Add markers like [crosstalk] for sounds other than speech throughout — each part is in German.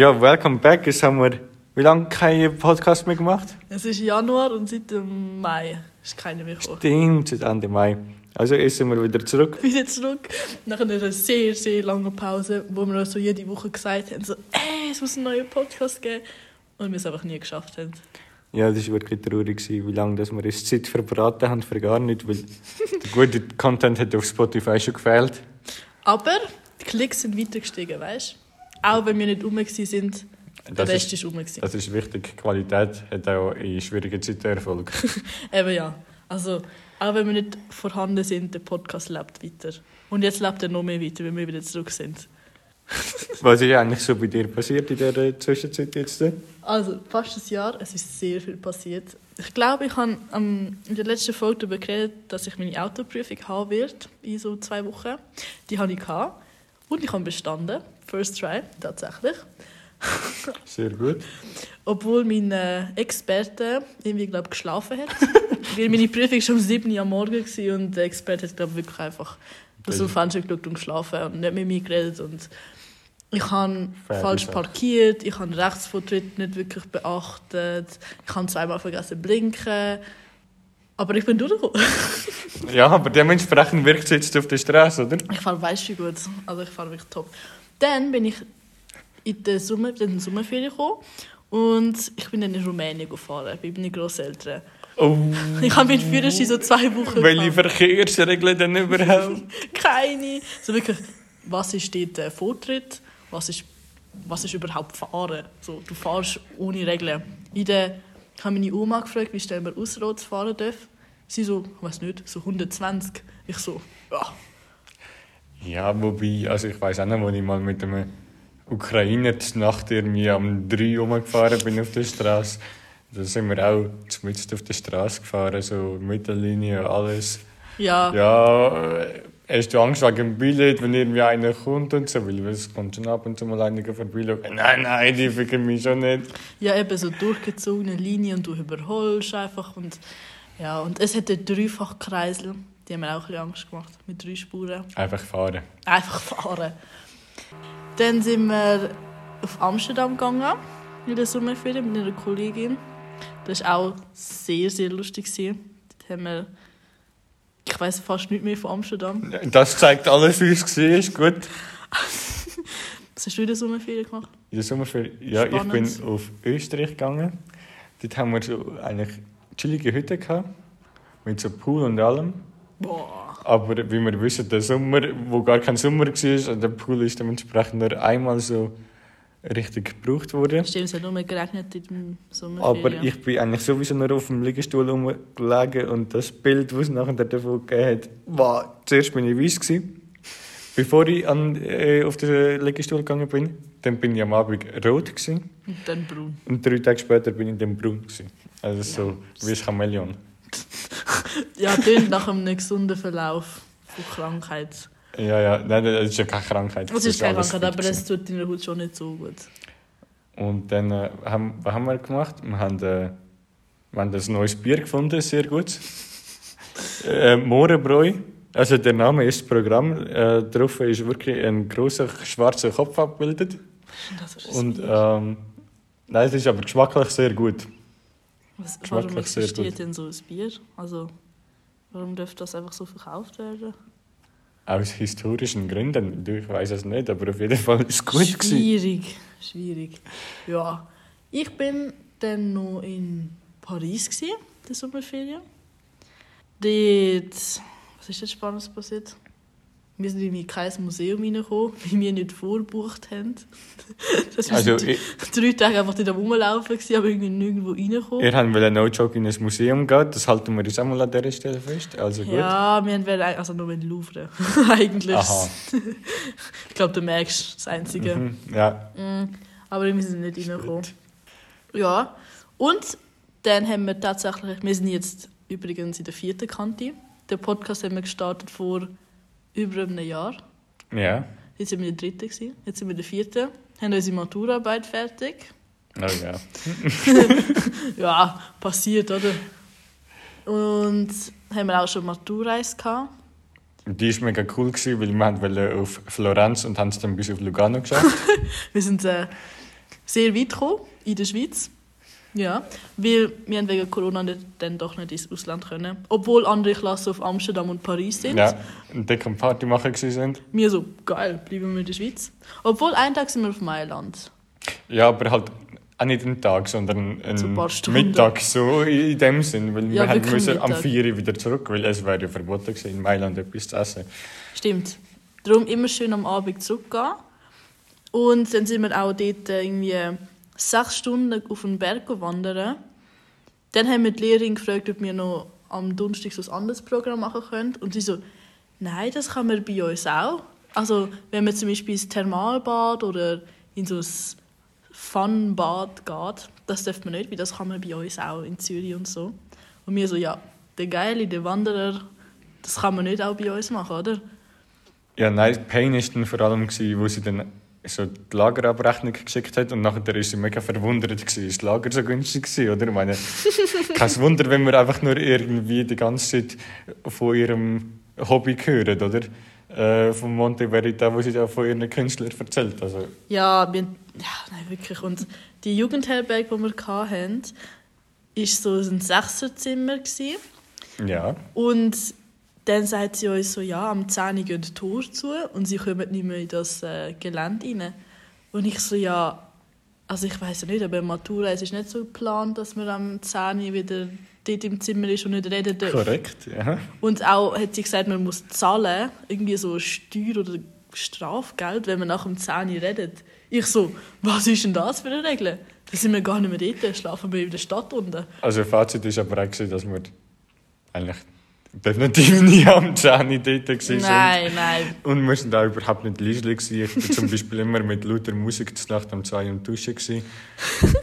Ja, welcome back. Jetzt haben wir wie lange keinen Podcast mehr gemacht? Es ist Januar und seit dem Mai ist keiner mehr gekommen. Stimmt, seit Ende Mai. Also jetzt sind wir wieder zurück. [laughs] Wieder zurück nach einer sehr, sehr langen Pause, wo wir uns so jede Woche gesagt haben, so, ey, es muss einen neuen Podcast geben. Und wir es einfach nie geschafft haben. Ja, das war wirklich traurig, wie lange dass wir uns Zeit verbraten haben für gar nicht, weil der gute Content hat auf Spotify schon gefehlt. Aber die Klicks sind weiter gestiegen, weißt du? Auch wenn wir nicht rum sind, der Das Rest ist, ist rum. gewesen. das ist wichtig. Qualität hat auch in schwierigen Zeiten Erfolg. [laughs] Eben ja. Also, auch wenn wir nicht vorhanden sind, der Podcast lebt weiter. Und jetzt lebt er noch mehr weiter, wenn wir wieder zurück sind. [laughs] Was ist eigentlich so bei dir passiert in der Zwischenzeit jetzt? Also, fast ein Jahr, es ist sehr viel passiert. Ich glaube, ich habe ähm, in der letzten Folge darüber geredet, dass ich meine Autoprüfung haben werde, in so zwei Wochen. Die habe ich gehabt. Und ich habe bestanden. First try, tatsächlich. Sehr gut. Obwohl mein äh, Experte irgendwie, glaube ich, geschlafen hat. [laughs] Weil meine Prüfung schon um 7 Uhr am Morgen war und der Experte hat, glaube ich, wirklich einfach aus dem Fenster geschaut und geschlafen und nicht mit mir geredet. Und ich habe falsch parkiert, ich habe Rechtsvortritt nicht wirklich beachtet, ich habe zweimal vergessen zu blinken. Aber ich bin durchgekommen. [laughs] Ja, aber dementsprechend wirkt es jetzt auf der Straße, oder? Ich fahre weißt du gut. Also ich fahre wirklich top. Dann bin ich in der Sommer, in den Sommerferien gekommen und ich bin dann in Rumänien gefahren, bei meinen Großeltern. Oh, Ich habe meinen Führerschein so zwei Wochen [laughs] welche gehabt. Verkehrsregeln denn überhaupt? [laughs] Keine. So wirklich, was ist dort der Vortritt? Was ist, was ist überhaupt Fahren? So, du fährst ohne Regeln. In der, ich habe meine Oma gefragt, wie schnell man Ausrots fahren darf. Sie so, ich weiß nicht, so 120. Ich so, ja. Ja, wobei, also ich weiß auch noch, wo ich mal mit einem Ukrainer nach irgendwie am 3 rumgefahren bin auf der Straße. Da sind wir auch zumindest auf der Straße gefahren, so Mittellinie, alles. Ja, Ja, hast du Angst wegen dem Billett, wenn irgendwie einer kommt und so? Weil es kommt schon ab und zu mal einer vorbeilaufen. Nein, nein, die ficken mich schon nicht. Ja, eben so durchgezogene Linien und du überholst einfach. Und, ja, und es hat einen Dreifachkreisel. Die haben mir auch ein bisschen Angst gemacht, mit drei Spuren. Einfach fahren. Einfach fahren. Dann sind wir auf Amsterdam gegangen, in der Sommerferien mit einer Kollegin. Das war auch sehr, sehr lustig. Dort haben wir, ich weiß fast nicht mehr von Amsterdam. Das zeigt alles, wie es war. Ist gut. [laughs] Was hast du in der Sommerferien gemacht? In der Sommerferien, ja, ich bin Spannend. auf Österreich gegangen. Dort haben wir so eigentlich chillige Hütte gehabt. Mit so Pool und allem. Boah. Aber wie wir wissen, der Sommer, wo gar kein Sommer war, und der Pool ist dementsprechend nur einmal so richtig gebraucht worden. Stimmt, es hat nur geregnet in dem Sommerferien. Aber ich bin eigentlich sowieso nur auf dem Liegestuhl rumgelegen und das Bild, das es nachher davon gegeben hat, war zuerst bin ich gewesen, bevor ich an, äh, auf den Liegestuhl gegangen bin. Dann bin ich am Abend rot gewesen. Und dann braun. und drei Tage später bin ich dann braun gewesen. Also so wie ein Chamäleon. [laughs] Ja, tönt nach einem gesunden Verlauf von Krankheit. Ja, ja, nein, das ist ja keine Krankheit. Es ist keine Krankheit, aber es tut deiner Haut schon nicht so gut. Und dann, äh, haben, was haben wir gemacht? Wir haben, äh, wir haben ein neues Bier gefunden, sehr gut. [laughs] äh, Mohrenbräu. Also der Name ist das Programm. Äh, drauf ist wirklich ein großer schwarzer Kopf abgebildet. Das ist Und ähm, nein, es ist aber geschmacklich sehr gut. Was, warum existiert denn so ein Bier? Also, warum dürfte das einfach so verkauft werden? Aus historischen Gründen. Du, Ich weiß es nicht, aber auf jeden Fall ist es gut gewesen. schwierig, schwierig. Ja, ich bin dann noch in Paris gsi, der Sommerferien. Dort, was ist jetzt Spannendes passiert? Wir sind in kein Museum reingekommen, weil wir nicht vorgebucht haben. [laughs] Das wir Also, ich- drei Tage einfach am Rumlaufen, gewesen, aber irgendwie nirgendwo reingekommen. Ihr habt wollen no joke in ein Museum gehen, das halten wir uns auch mal an dieser Stelle fest. Also gut. Ja, wir eigentlich- also nur in Louvre. [laughs] Eigentlich. Aha. [laughs] Ich glaube, du merkst das Einzige. Mhm. Ja, Mm, aber wir sind nicht reingekommen. Ja. Und dann haben wir tatsächlich, wir sind jetzt übrigens in der vierten Kante. Den Podcast haben wir gestartet vor über einem Jahr. ja. Jetzt sind wir der dritten, gewesen. jetzt sind wir der vierten. Haben unsere Maturarbeit fertig. Oh ja. [laughs] Ja, passiert, oder? Und haben wir auch schon Maturreis gehabt. Die war mega cool, gewesen, weil wir wollen auf Florenz und haben es dann bis auf Lugano geschafft. [laughs] Wir sind äh, sehr weit gekommen in der Schweiz. Ja, weil wir haben wegen Corona nicht, dann doch nicht ins Ausland können. Obwohl andere Klassen auf Amsterdam und Paris sind. Ja, und dort Party machen sind. Wir so, geil, bleiben wir in der Schweiz. Obwohl, einen Tag sind wir auf Mailand. Ja, aber halt auch nicht einen Tag, sondern So ein einen Stunden. Mittag, so in dem Sinn. Weil Ja, wir hätten müssen am Mittag. 4 Uhr wieder zurück, weil es wäre ja verboten gewesen, in Mailand etwas zu essen. Stimmt. Darum immer schön am Abend zurückgehen. Und dann sind wir auch dort irgendwie sechs Stunden auf den Berg wandern. Dann haben wir die Lehrerin gefragt, ob wir noch am Donnerstag so ein anderes Programm machen können. Und sie so, nein, das kann man bei uns auch. Also wenn man zum Beispiel ins Thermalbad oder in so ein Funbad geht, das darf man nicht, weil das kann man bei uns auch in Zürich und so. Und wir so, ja, der Geile, der Wanderer, das kann man nicht auch bei uns machen, oder? Ja, nein, Pain war dann vor allem, wo sie dann so die Lagerabrechnung geschickt hat und nachher war sie mega verwundert, gewesen, ist das Lager so günstig gewesen, oder? Ich meine, [laughs] kein Wunder, wenn wir einfach nur irgendwie die ganze Zeit von ihrem Hobby hören, oder? Äh, von Monte Verita, wo sie da von ihren Künstlern erzählt. Also, Ja, wir, ja nein, wirklich. Und die Jugendherberge, die wir hatten, war so ein Sechserzimmer. ja. Und dann sagt sie uns so, ja, am 10 Uhr gehen die Tür zu und sie kommen nicht mehr in das äh, Gelände rein. Und ich so, ja, also ich weiß ja nicht, aber Matura, es ist nicht so geplant, dass man am 10 Uhr wieder dort im Zimmer ist und nicht reden darf. Korrekt, ja. Und auch hat sie gesagt, man muss zahlen, irgendwie so Steuer oder Strafgeld, wenn man nach dem 10 Uhr redet. Ich so, was ist denn das für eine Regel? Da sind wir gar nicht mehr dort, schlafen wir in der Stadt unten. Also Fazit war aber auch, dass wir eigentlich definitiv nie am 10 Uhr dort waren. Nein, nein. Und wir waren auch überhaupt nicht leise. gewesen. Ich war zum Beispiel [laughs] immer mit lauter Musik zur Nacht um 2 Uhr im Duschen. gewesen.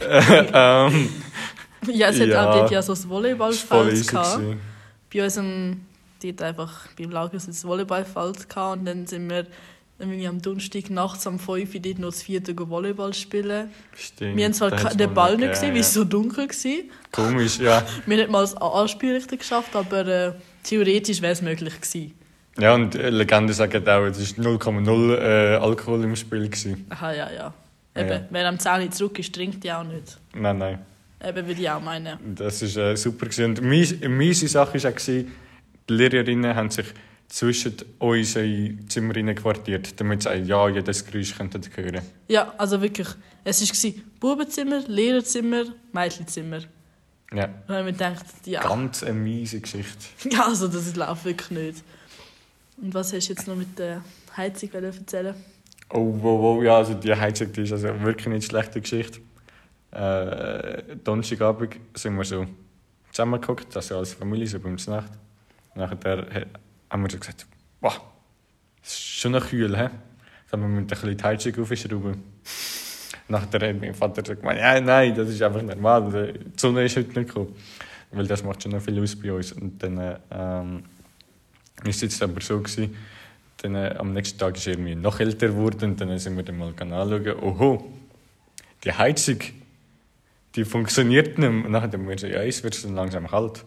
[laughs] äh, ähm, Ja, es hat Ja. auch dort ja so ein Volleyballfeld gehabt. gewesen. Bei uns dort einfach beim Lager so ein Volleyballfeld gehabt und dann sind wir dann am Donnerstag nachts um 5 Uhr dort noch das vierte Volleyball spielen. Stimmt. Wir haben zwar den Ball nicht gesehen, weil es so dunkel war. Komisch, ja. [laughs] Wir haben nicht mal das Anspiel richtig geschafft, aber äh, theoretisch wäre es möglich gewesen. Ja, und äh, Legenden sagen auch, es war 0,0 äh, Alkohol im Spiel. Gewesen. Aha, ja, ja. Eben, Ja. wer am 10 Uhr zurück ist, trinkt ja auch nicht. Nein, nein. Eben, würde ich auch meinen. Das war äh, super. Gewesen. Und mies- eine miese Sache war auch, gewesen, die Lehrerinnen haben sich zwischen unsere Zimmer rein quartiert, damit sie ja jedes Geräusch könnten hören Ja, also wirklich. Es war Bubenzimmer, Lehrerzimmer, Mädchenzimmer. Ja, Und habe mir gedacht, ja, ganz eine miese Geschichte. [laughs] ja also das läuft wirklich nicht. Und was hast du jetzt noch mit der Heizung erzählen? Oh, wow, wow, ja, also die Heizung die ist also wirklich nicht schlechte Geschichte. Äh, Donnerstagabend sind wir so zusammengeguckt, also als Familie, so beim Nacht. Nachher he- haben wir so gesagt, wow, es ist schon noch kühl, hä? Dann müssen wir ein bisschen die Heizung aufschrauben. Nachher hat mein Vater gemeint, ja, nein, das ist einfach normal, die Sonne ist heute nicht gekommen. Weil das macht schon noch viel aus bei uns. Und dann äh, ähm, ist es aber so gewesen, dann, äh, am nächsten Tag ist er irgendwie noch älter geworden und dann sind wir dann mal anschauen, oho, die Heizung, die funktioniert nicht mehr. Und dann haben wir so, ja, es wird dann langsam kalt.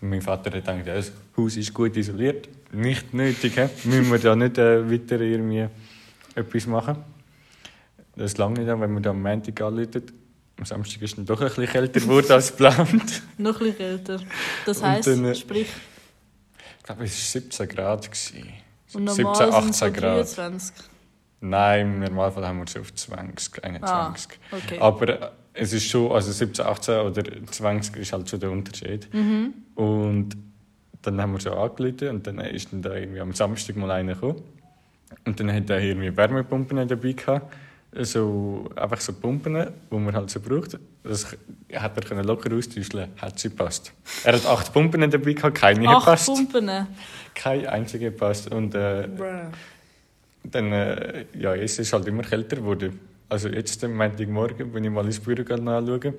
Und mein Vater hat gedacht, ja, das Haus ist gut isoliert, nicht nötig, he? müssen wir da nicht äh, weiter irgendwie etwas machen. Das lange nicht, wenn wir da am Montag anrufen. Am Samstag ist dann doch ein bisschen kälter geworden als geplant. [laughs] Noch ein bisschen älter. Das heisst, dann, äh, sprich, Ich glaube, es war 17 Grad. gewesen. und 17, normal sind 18 es so Grad. 23. Nein, im Normalfall haben wir es auf 20, 21. Ah, okay. Aber äh, es ist schon, also 17, 18 oder 20 ist halt schon der Unterschied. Mhm. Und dann haben wir so angerufen und dann ist dann da irgendwie am Samstag mal einer gekommen. Und dann hat er irgendwie Wärmepumpen dabei gehabt. So, einfach so Pumpen, die man halt so braucht. Das hat er können locker austauschen hat sie gepasst. Er hat acht Pumpen dabei gehabt, keine Acht gepasst. Pumpen. Keine einzige gepasst. Und äh, dann, äh, ja, es ist halt immer kälter geworden. Also jetzt, am Montagmorgen, wenn ich mal ins Büro gehe, nachschaue,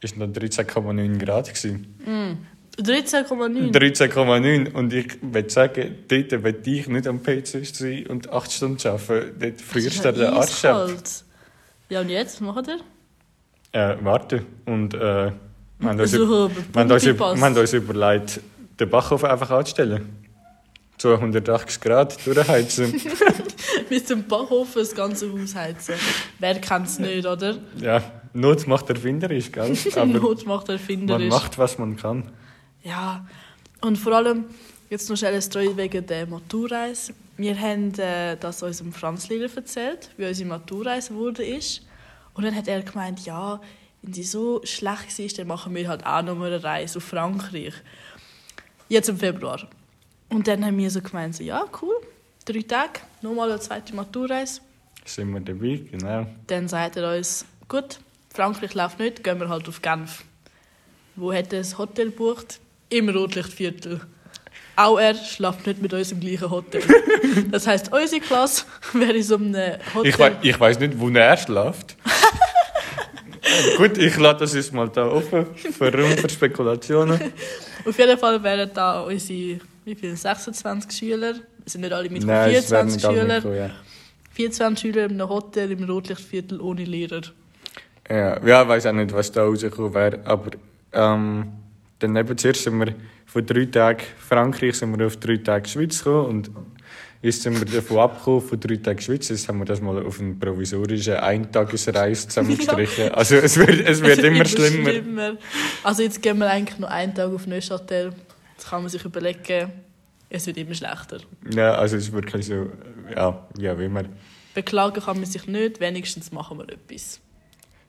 ist noch 13,9 Grad. Gewesen. 13,9. 13,9 und ich würde sagen, dort will ich nicht am PC sein und 8 Stunden arbeiten. Dort du ja den Arsch ab. Ja, und jetzt? Was macht ihr? Äh, warte. Und äh, wir haben uns, Also, wir uns, wir haben uns überlegt, den Backofen einfach anzustellen. 280 Grad durchheizen. Bis zum Backofen das ganze Haus heizen. Wer kennt es nicht, oder? ja, Not macht erfinderisch, gell? [laughs] Aber Not macht man erfinderisch. macht, was man kann. Ja, und vor allem, jetzt noch schnell eine Story wegen der Maturreise. Wir haben äh, das unserem Franz Liller erzählt, wie unsere Maturreise wurde ist. Und dann hat er gemeint, ja, wenn sie so schlecht war, dann machen wir halt auch noch mal eine Reise auf Frankreich. Jetzt im Februar. Und dann haben wir so gemeint, so, ja, cool, drei Tage, nochmal eine zweite Maturreise. Sind wir dabei, genau. Dann sagt er uns, gut, Frankreich läuft nicht, gehen wir halt auf Genf. Wo hat er das Hotel gebucht? Im Rotlichtviertel. Auch er schläft nicht mit uns im gleichen Hotel. Das heisst, unsere Klasse [laughs] wäre in so einem Hotel. Ich, wei ich weiß nicht, wo er schläft. [laughs] Gut, ich lasse das jetzt mal da offen für Raum für Spekulationen. [laughs] Auf jeden Fall wären da unsere wie viele, 26 Schüler. Es sind nicht alle mit Nein, es werden 24 gar nicht Schüler. kommen, ja. 24 Schüler in einem Hotel im Rotlichtviertel ohne Lehrer. Ja, ja ich weiß auch nicht, was da rausgekommen wäre. Aber ähm, dann eben zuerst sind wir von drei Tagen Frankreich sind wir auf drei Tage Schweiz gekommen. Und jetzt sind wir davon abgekommen, von drei Tagen Schweiz. Jetzt haben wir das mal auf eine provisorische Eintagesreise zusammengestrichen. [laughs] Also es wird, es wird Es immer schlimmer. Also jetzt gehen wir eigentlich noch einen Tag auf Neuchâtel. Jetzt kann man sich überlegen, es wird immer schlechter. Ja, also es ist wirklich so, ja, ja, wie immer. Beklagen kann man sich nicht, wenigstens machen wir etwas.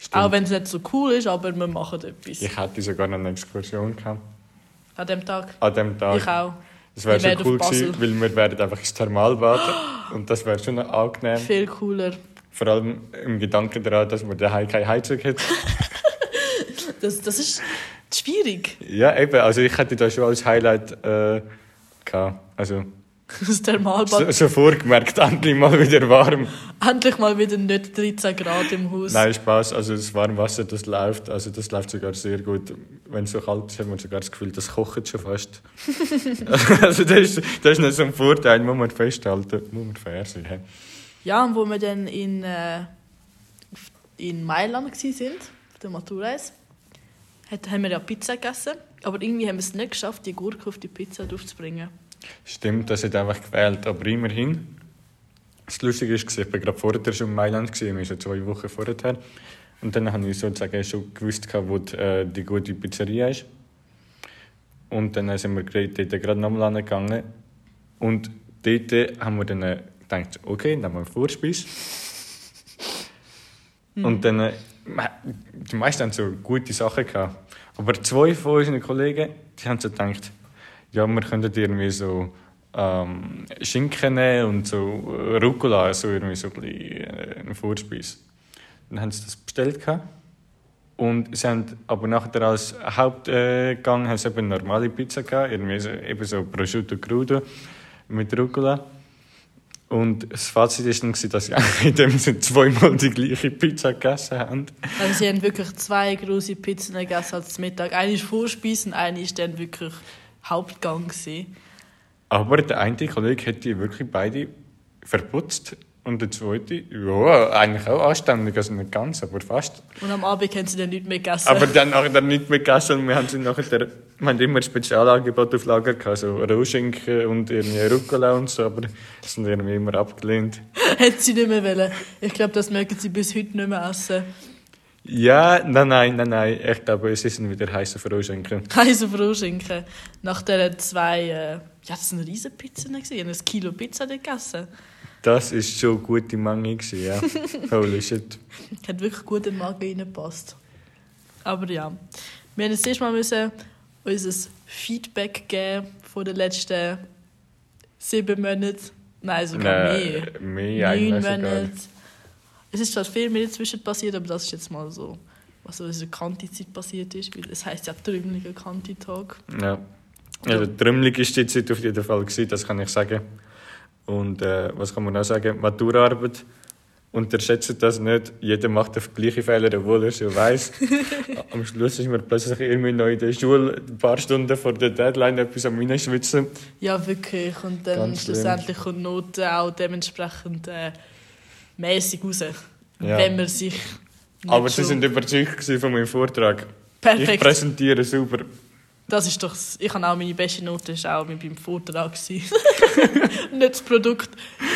Stimmt. Auch wenn es nicht so cool ist, aber wir machen etwas. Ich hätte sogar noch eine Exkursion gehabt. An dem Tag. An dem Tag. Ich auch. Das wäre schon cool gewesen, weil wir werden einfach ins Thermalbad und das wäre schon angenehm. Viel cooler. Vor allem im Gedanken daran, dass man daheim keine Heizung hat. [laughs] Das, das ist schwierig. Ja, eben, also ich hätte das schon als Highlight äh, gehabt. Also Das Thermalbad. so, so vorgemerkt, endlich mal wieder warm. Endlich mal wieder nicht 13 Grad im Haus. Nein, Spaß. Also das Warmwasser, das läuft, also das läuft sogar sehr gut. Wenn es so kalt ist, hat man sogar das Gefühl, das kocht schon fast. [laughs] also das ist, das ist nicht so ein Vorteil, muss man festhalten, muss man fair sein. Ja, und wo wir dann in, äh, in Mailand waren, auf der Maturreise, haben wir ja Pizza gegessen. Aber irgendwie haben wir es nicht geschafft, die Gurke auf die Pizza draufzubringen. Stimmt, das hat einfach gewählt, aber immerhin. Das Lustige ist, ich war gerade vorher schon in Mailand, wir sind zwei Wochen vorher. Und dann habe ich sozusagen schon gewusst, wo die, äh, die gute Pizzeria ist. Und dann sind wir gerade dort gerade nochmal angegangen. Und dort haben wir dann äh, gedacht, okay, nehmen wir einen Vorspeis. Und dann, äh, die meisten haben so gute Sachen gehabt. Aber zwei von unseren Kollegen, die haben so gedacht, ja, wir könnten irgendwie so ähm, Schinken nehmen und so äh, Rucola, so irgendwie so ein äh, einen Vorspeis. Dann haben sie das bestellt gehabt. Und sie haben aber nachher als Hauptgang haben sie eben normale Pizza gehabt, irgendwie so, eben so Prosciutto crudo mit Rucola. Und das Fazit war dann, dass sie [laughs] in dem Sinne zweimal die gleiche Pizza gegessen haben. Also sie haben wirklich zwei große Pizzen gegessen als Mittag. Eine ist Vorspeise und eine ist dann wirklich Hauptgang. Gewesen. Aber der eine Kollege hat die wirklich beide verputzt. Und der zweite, ja, eigentlich auch anständig, also nicht ganz, aber fast. Und am Abend haben sie dann nicht mehr gegessen. Aber dann nachher nicht mehr gegessen und wir haben, sie nachher, wir haben immer ein Spezialangebot auf Lager gehabt, so Rohschinken und irgendwie Rucola und so, aber das sind irgendwie immer abgelehnt. [laughs] Hätten sie nicht mehr wollen. Ich glaube, das mögen sie bis heute nicht mehr essen. Ja, nein, nein, nein, nein, ich glaube, es ist wieder heiße Rohschinken. [laughs] Heiße Frohschinken. Nach diesen zwei, äh, ja, das waren riesen Pizzen. habe ein Kilo Pizza dort gegessen. Das ist schon eine gute Menge gewesen, ja. [laughs] Holy shit. Hat wirklich gut in den Magen reingepasst. Aber ja, wir mussten jetzt mal müssen unser Feedback geben von den letzten sieben Monaten. Nein, sogar mehr. Nein, mehr eigentlich Neun. Monate. Es ist zwar viel mehr dazwischen passiert, aber das ist jetzt mal so, was so in unserer Kanti-Zeit passiert ist. Weil es heisst ja trümmeliger Kanti-Tag. Ja. Also, trümmelig ist die Zeit auf jeden Fall gewesen, das kann ich sagen. Und äh, was kann man noch sagen? Maturarbeit. Unterschätzt das nicht. Jeder macht auf gleiche Fehler, obwohl er schon weiss. [laughs] Am Schluss ist man plötzlich irgendwie noch in der Schule, ein paar Stunden vor der Deadline etwas am Reinschwitzen. Ja, wirklich. Und dann Ganz schlimm. schlussendlich kommt die Note auch dementsprechend äh, mäßig raus. Ja. Wenn man sich nicht Aber sie sind überzeugt von meinem Vortrag. Ich perfekt. präsentiere super. Das ist doch, ich habe auch meine beste Note, war auch mit meinem Vortrag. [laughs] nicht das Produkt,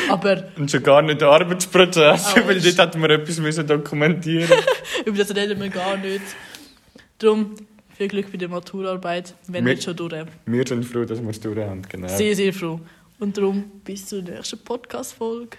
aber Und schon gar nicht der Arbeitsprozess, Ah, [laughs] weil dort hätten wir etwas müssen dokumentieren [laughs] über das reden wir gar nicht. Darum, viel Glück bei der Maturarbeit, wenn Wir- nicht schon durch. Wir sind froh, dass wir es durch haben. Genau. Sehr, sehr froh. Und darum bis zur nächsten Podcast-Folge.